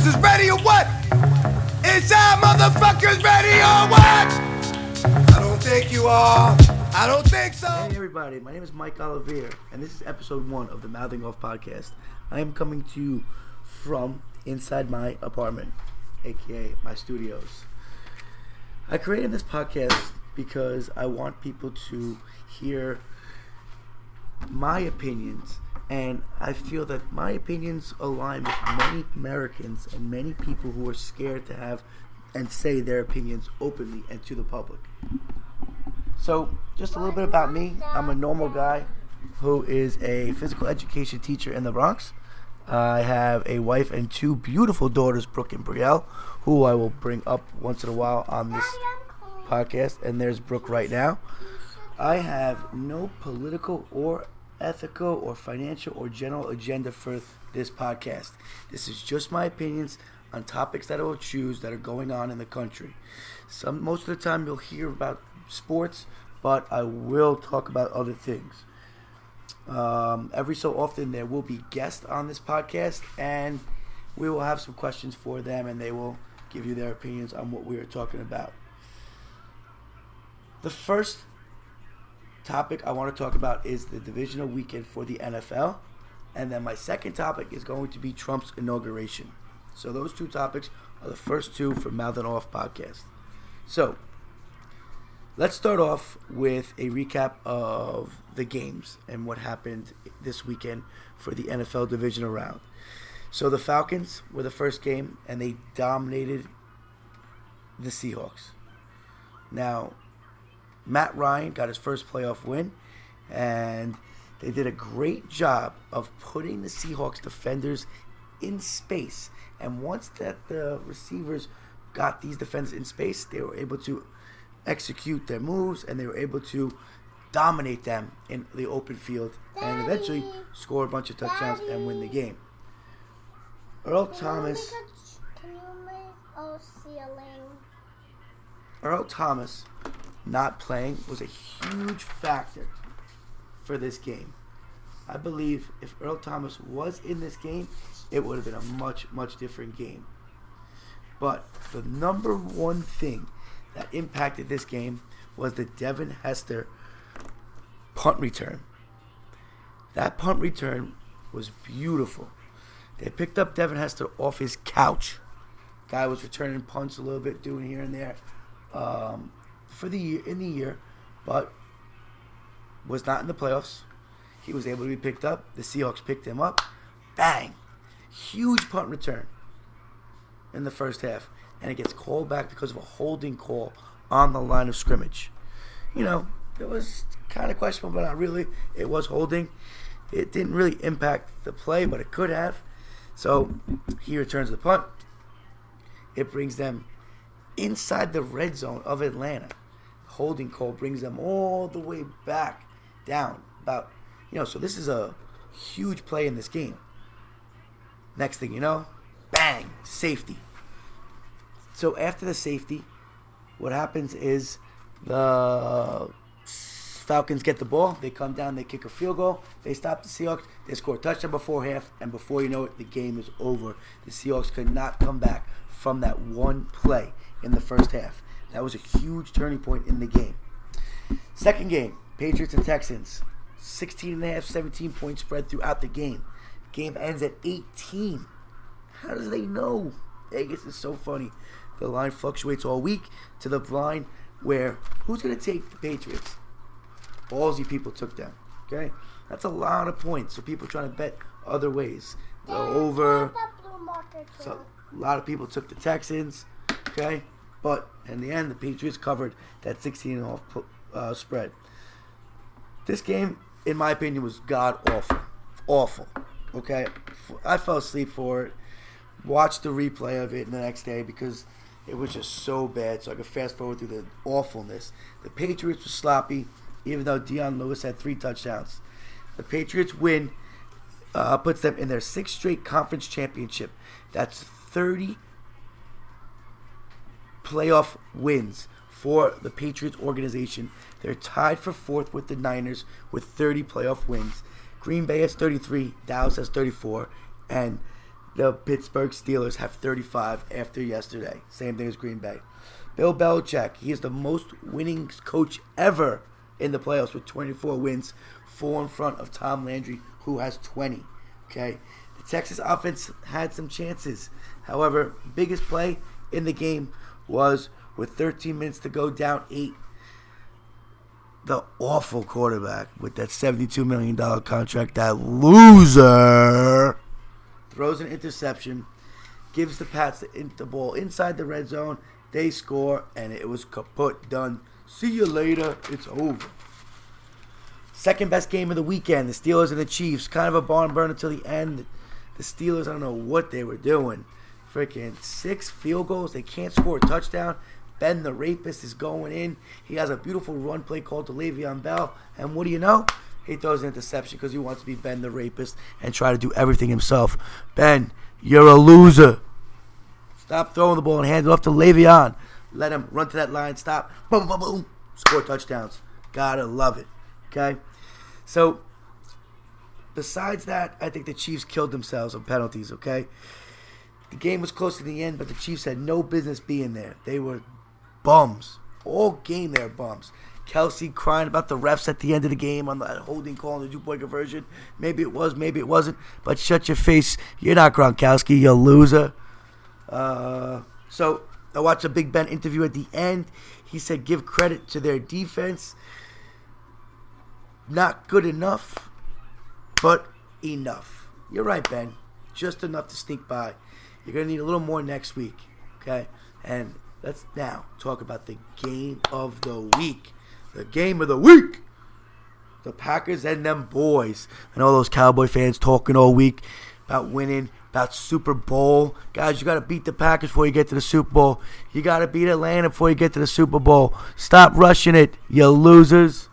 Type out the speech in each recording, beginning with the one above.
motherfuckers is ready or what? Is our motherfuckers ready or what? I don't think you are. I don't think so. Hey everybody, my name is Mike Olivier, and this is episode one of the Mouthing Off podcast. I am coming to you from inside my apartment, aka my studios. I created this podcast because I want people to hear my opinions, and I feel that my opinions align with many Americans and many people who are scared to have and say their opinions openly and to the public. So, just a little bit about me. I'm a normal guy who is a physical education teacher in the Bronx. I have a wife and two beautiful daughters, Brooke and Brielle, who I will bring up once in a while on this podcast. And there's Brooke right now. I have no political or ethical or financial or general agenda for this podcast. This is just my opinions on topics that I will choose that are going on in the country. Some most of the time you'll hear about sports, but I will talk about other things. Um, every so often, there will be guests on this podcast, and we will have some questions for them, and they will give you their opinions on what we are talking about. The first topic I want to talk about is the divisional weekend for the NFL, and then my second topic is going to be Trump's inauguration. So those two topics are the first two for Mouthing Off podcast. So Let's start off with a recap of the games and what happened this weekend for the NFL divisional round. So the Falcons were the first game and they dominated the Seahawks. Now, Matt Ryan got his first playoff win and they did a great job of putting the Seahawks defenders in space. And once that the receivers got these defenders in space, they were able to execute their moves and they were able to dominate them in the open field and eventually score a bunch of touchdowns and win the game. Earl Thomas. Can you make a oh, ceiling? Earl Thomas not playing was a huge factor for this game. I believe if Earl Thomas was in this game, it would have been a much, much different game. But the number one thing that impacted this game was the Devin Hester punt return. That punt return was beautiful. They picked up Devin Hester off his couch. Guy was returning punts a little bit, doing here and there um, for the year in the year, but was not in the playoffs. He was able to be picked up. The Seahawks picked him up. Bang! Huge punt return in the first half and it gets called back because of a holding call on the line of scrimmage. You know, it was kind of questionable, but not really. It was holding. It didn't really impact the play, but it could have. So he returns the punt. It brings them inside the red zone of Atlanta. Holding call brings them all the way back down. About you know, so this is a huge play in this game. Next thing you know, bang, safety. So after the safety, what happens is the Falcons get the ball. They come down. They kick a field goal. They stop the Seahawks. They score a touchdown before half, and before you know it, the game is over. The Seahawks could not come back from that one play in the first half. That was a huge turning point in the game. Second game, Patriots and Texans. 16 and a half, 17 point spread throughout the game. Game ends at 18. How does they know? Vegas is so funny. The line fluctuates all week to the line where who's going to take the Patriots? Ballsy people took them. Okay, that's a lot of points. So people trying to bet other ways. The over. So a lot of people took the Texans. Okay, but in the end, the Patriots covered that 16 and off uh, spread. This game, in my opinion, was god awful, awful. Okay, I fell asleep for it. Watched the replay of it the next day because it was just so bad. So I could fast forward through the awfulness. The Patriots were sloppy, even though Dion Lewis had three touchdowns. The Patriots win uh, puts them in their sixth straight conference championship. That's 30 playoff wins for the Patriots organization. They're tied for fourth with the Niners with 30 playoff wins. Green Bay has 33, Dallas has 34, and The Pittsburgh Steelers have 35 after yesterday. Same thing as Green Bay. Bill Belichick, he is the most winning coach ever in the playoffs with 24 wins, four in front of Tom Landry, who has 20. Okay, the Texas offense had some chances. However, biggest play in the game was with 13 minutes to go, down eight. The awful quarterback with that $72 million contract, that loser, throws an interception, gives the Pats the, the ball inside the red zone. They score, and it was kaput, done. See you later. It's over. Second best game of the weekend, the Steelers and the Chiefs. Kind of a barn burner till the end. The Steelers, I don't know what they were doing. Freaking six field goals. They can't score a touchdown. Ben the rapist is going in. He has a beautiful run play called to Le'Veon Bell. And what do you know? He throws an interception because he wants to be Ben the rapist and try to do everything himself. Ben, you're a loser. Stop throwing the ball and hand it off to Le'Veon. Let him run to that line. Stop. Boom, boom, boom. Score touchdowns. Gotta love it. Okay? So, besides that, I think the Chiefs killed themselves on penalties, okay? The game was close to the end, but the Chiefs had no business being there. They were bums. All game, they were bums. Kelce crying about the refs at the end of the game on the holding call on the two point conversion. Maybe it was, maybe it wasn't. But shut your face. You're not Gronkowski, you loser. Uh, so I watched a Big Ben interview at the end. He said, give credit to their defense not good enough, but enough. You're right, Ben. Just enough to sneak by. You're going to need a little more next week, okay? And let's now talk about the game of the week. The game of the week. The Packers and them boys. And all those Cowboy fans talking all week about winning, about Super Bowl. Guys, you got to beat the Packers before you get to the Super Bowl. You got to beat Atlanta before you get to the Super Bowl. Stop rushing it, you losers.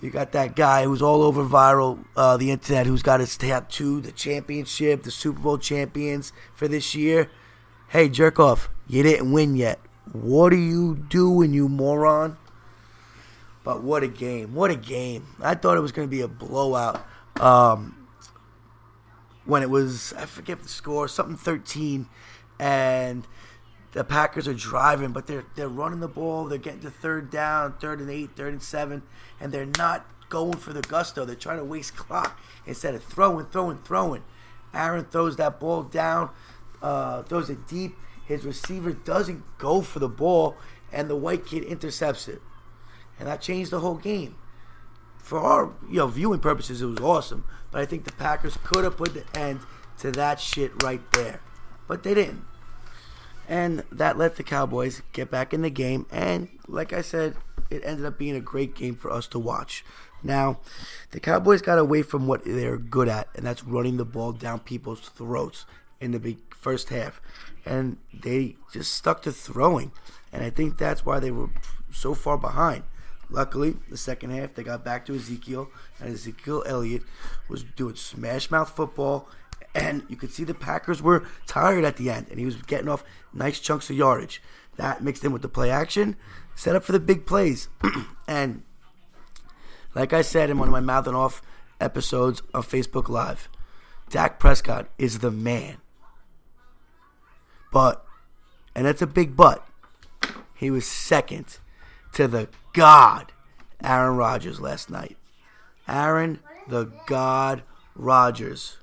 You got that guy who's all over viral, uh, the internet, who's got his tattoo, the championship, the Super Bowl champions for this year. Hey, jerk off, you didn't win yet. What are you doing, you moron? But what a game! What a game! I thought it was going to be a blowout. Um, when it was, I forget the score, something thirteen, and the Packers are driving, but they're they're running the ball. They're getting to third down, third and eight, third and seven, and they're not going for the gusto. They're trying to waste clock instead of throwing, throwing, throwing. Aaron throws that ball down, uh, throws it deep. His receiver doesn't go for the ball, and the white kid intercepts it, and that changed the whole game. For our you know viewing purposes, it was awesome, but I think the Packers could have put the end to that shit right there, but they didn't and that let the Cowboys get back in the game. And like I said, it ended up being a great game for us to watch. Now, the Cowboys got away from what they're good at, and that's running the ball down people's throats in the big first half, and they just stuck to throwing, and I think that's why they were so far behind. Luckily, the second half they got back to Ezekiel, and Ezekiel Elliott was doing smash mouth football and you could see the Packers were tired at the end, and he was getting off nice chunks of yardage. That mixed in with the play action, set up for the big plays. and like I said in one of my Mouthing Off episodes of Facebook Live, Dak Prescott is the man. But, and that's a big but, he was second to the God, Aaron Rodgers, last night. Aaron, the God Rodgers.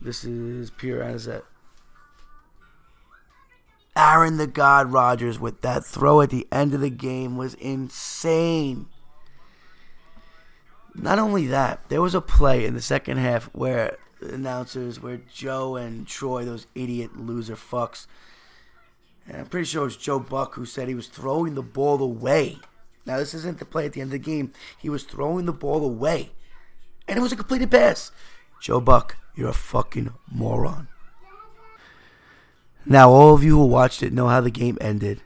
This is pure Anisette. Aaron the God Rodgers with that throw at the end of the game was insane. Not only that, there was a play in the second half where announcers, where Joe and Troy, those idiot loser fucks, and I'm pretty sure it was Joe Buck who said he was throwing the ball away. Now, this isn't the play at the end of the game. He was throwing the ball away. And it was a completed pass. Joe Buck, you're a fucking moron. Now, all of you who watched it know how the game ended.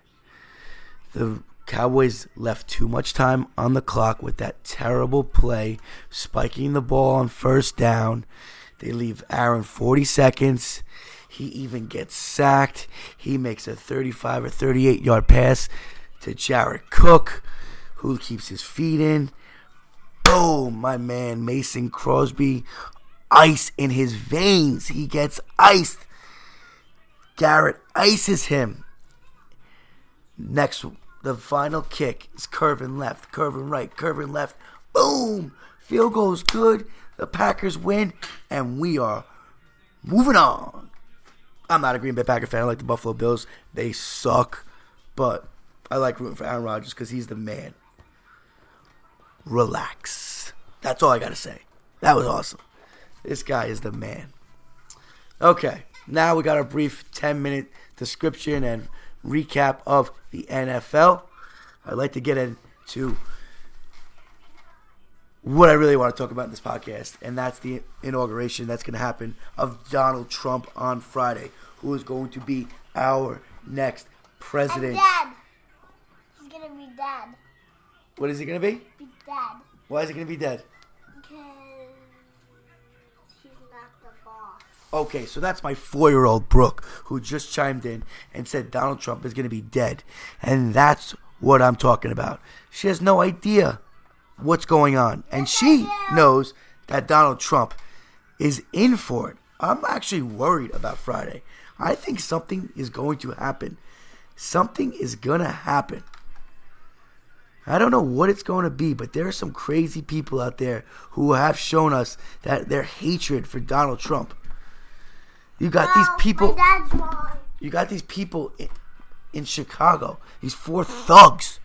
The Cowboys left too much time on the clock with that terrible play, spiking the ball on first down. They leave Aaron 40 seconds. He even gets sacked. He makes a 35 or 38 yard pass to Jared Cook, who keeps his feet in. Boom, my man Mason Crosby ice in his veins. He gets iced. Garrett ices him. Next, the final kick is curving left, curving right, curving left. Boom! Field goal is good. The Packers win, and we are moving on. I'm not a Green Bay Packer fan. I like the Buffalo Bills. They suck, but I like rooting for Aaron Rodgers because he's the man. Relax. That's all I got to say. That was awesome. This guy is the man. Okay, now we got a brief 10 minute description and recap of the NFL. I'd like to get into what I really want to talk about in this podcast, and that's the inauguration that's going to happen of Donald Trump on Friday, who is going to be our next And president. dad. He's gonna be dad. What is he going to be? Be dad. Why is he going to be dead? Because he's not the boss. Okay, so that's my four year old Brooke who just chimed in and said Donald Trump is going to be dead. And that's what I'm talking about. She has no idea what's going on. And she knows that Donald Trump is in for it. I'm actually worried about Friday. I think something is going to happen. Something is going to happen. I don't know what it's going to be, but there are some crazy people out there who have shown us that their hatred for Donald Trump. You got these people. My dad's wrong. You got these people in, in Chicago, these four thugs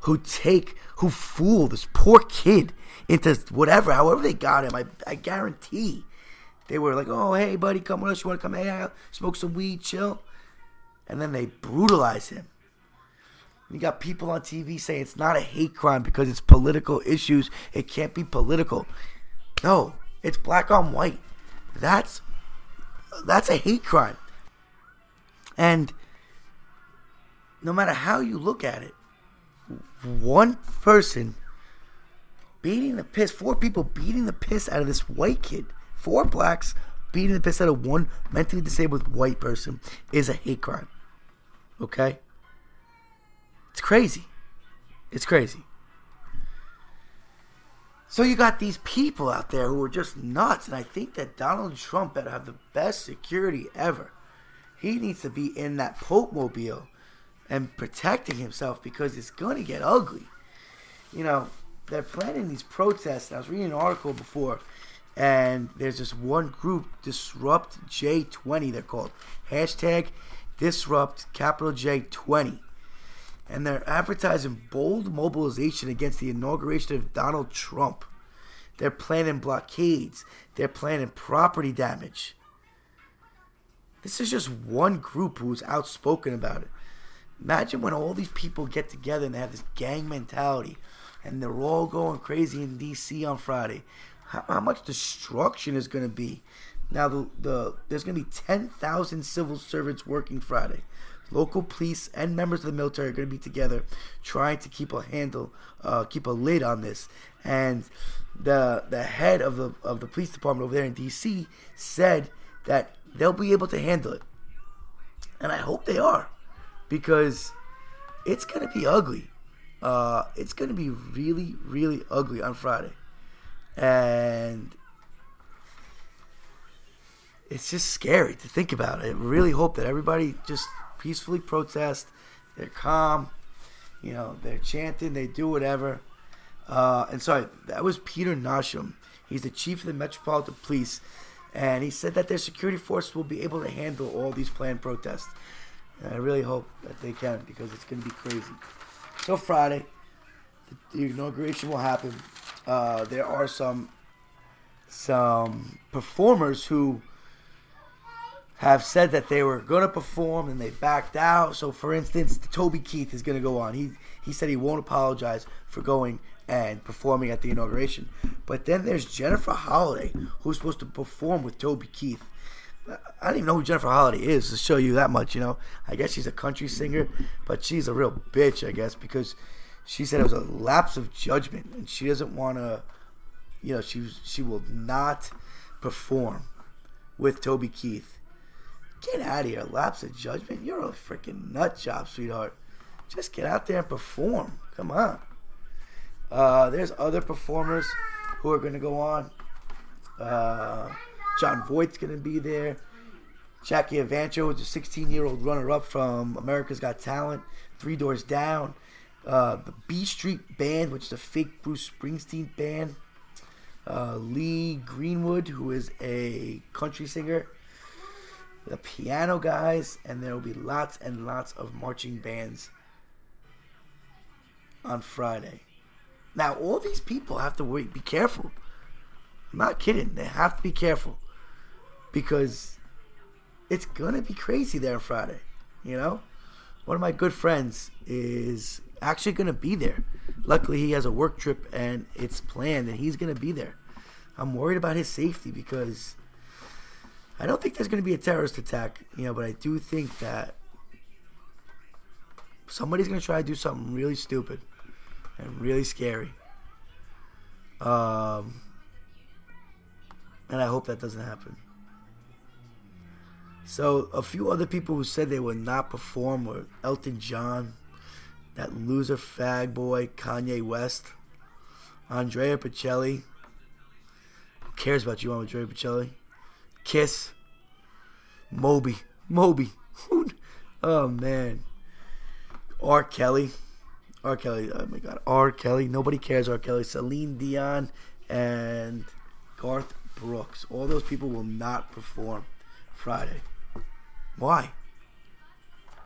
who take, who fool this poor kid into whatever, however they got him. I, I guarantee they were like, oh, hey, buddy, come with us. You want to come hang out, smoke some weed, chill? And then they brutalize him. You got people on TV saying it's not a hate crime because it's political issues. It can't be political. No, it's black on white. That's that's a hate crime. And no matter how you look at it, one person beating the piss, four people beating the piss out of this white kid, four blacks beating the piss out of one mentally disabled white person is a hate crime. Okay? It's crazy. It's crazy. So you got these people out there who are just nuts, and I think that Donald Trump better have the best security ever. He needs to be in that Pope mobile and protecting himself because it's gonna get ugly. You know, they're planning these protests. I was reading an article before, and there's this one group, Disrupt J20. They're called hashtag Disrupt Capital J20 and they're advertising bold mobilization against the inauguration of Donald Trump. They're planning blockades. They're planning property damage. This is just one group who's outspoken about it. Imagine when all these people get together and they have this gang mentality and they're all going crazy in DC on Friday. How, how much destruction is going to be? Now, the, the there's going to be 10,000 civil servants working Friday. Local police and members of the military are going to be together trying to keep a handle, uh, keep a lid on this. And the the head of the of the police department over there in D.C. said that they'll be able to handle it, and I hope they are, because it's going to be ugly. Uh, it's going to be really, really ugly on Friday, and it's just scary to think about. I really hope that everybody just peacefully protest. They're calm. You know, they're chanting. They do whatever. Uh, and sorry, that was Peter Newsham. He's the chief of the Metropolitan Police, and he said that their security force will be able to handle all these planned protests. And I really hope that they can because it's going to be crazy. So Friday, the, inauguration will happen. Uh, there are some some performers who have said that they were going to perform and they backed out. So, for instance, Toby Keith is going to go on. He he said he won't apologize for going and performing at the inauguration. But then there's Jennifer Holliday, who's supposed to perform with Toby Keith. I don't even know who Jennifer Holliday is to show you that much. You know, I guess she's a country singer, but she's a real bitch, I guess, because she said it was a lapse of judgment and she doesn't want to. You know, she she will not perform with Toby Keith. Get out of here, lapse of judgment. You're a freaking nut job, sweetheart. Just get out there and perform. Come on. Uh, there's other performers who are going to go on. Uh, Jon Voight's going to be there. Jackie Evancho is a 16 year old runner up from America's Got Talent. Three Doors Down. Uh, the B Street Band, which is a fake Bruce Springsteen band. Uh, Lee Greenwood, who is a country singer. The piano guys, and there will be lots and lots of marching bands on Friday. Now, all these people have to wait. Be careful. I'm not kidding. They have to be careful because it's gonna be crazy there on Friday. You know, one of my good friends is actually gonna be there. Luckily, he has a work trip and it's planned, and he's gonna be there. I'm worried about his safety because I don't think there's gonna be a terrorist attack. You know, but I do think that somebody's gonna try to do something really stupid and really scary. Um, and I hope that doesn't happen. So a few other people who said they would not perform were Elton John, that loser fag boy Kanye West, Andrea Bocelli. Who cares about you, Andrea Bocelli? Kiss, Moby, Moby. oh man, R. Kelly. R. Kelly, oh my god, R. Kelly. Nobody cares, R. Kelly. Celine Dion and Garth Brooks. All those people will not perform Friday. Why?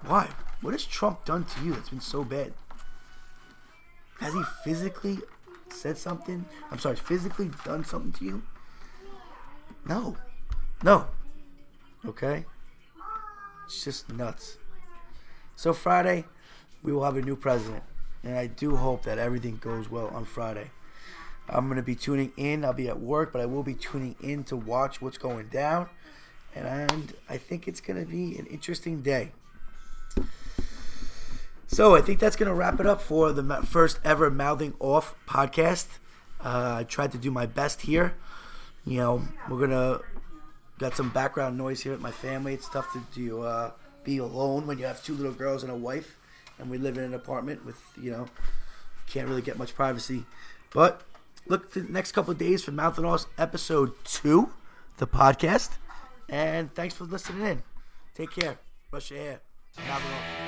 Why? What has Trump done to you that's been so bad? Has he physically said something? I'm sorry, physically done something to you? No. No. Okay? It's just nuts. So Friday, we will have a new president and I do hope that everything goes well on Friday. I'm going to be tuning in. I'll be at work, but I will be tuning in to watch what's going down. And I think it's going to be an interesting day. So I think that's going to wrap it up for the first ever Mouthing Off podcast. Uh, I tried to do my best here. You know, we're to got some background noise here with my family. It's tough to do, uh, be alone when you have two little girls and a wife and we live in an apartment with you know can't really get much privacy. But look to the next couple of days for Mouthing Off episode two, the podcast. And thanks for listening in. Take care. Brush your hair. Off.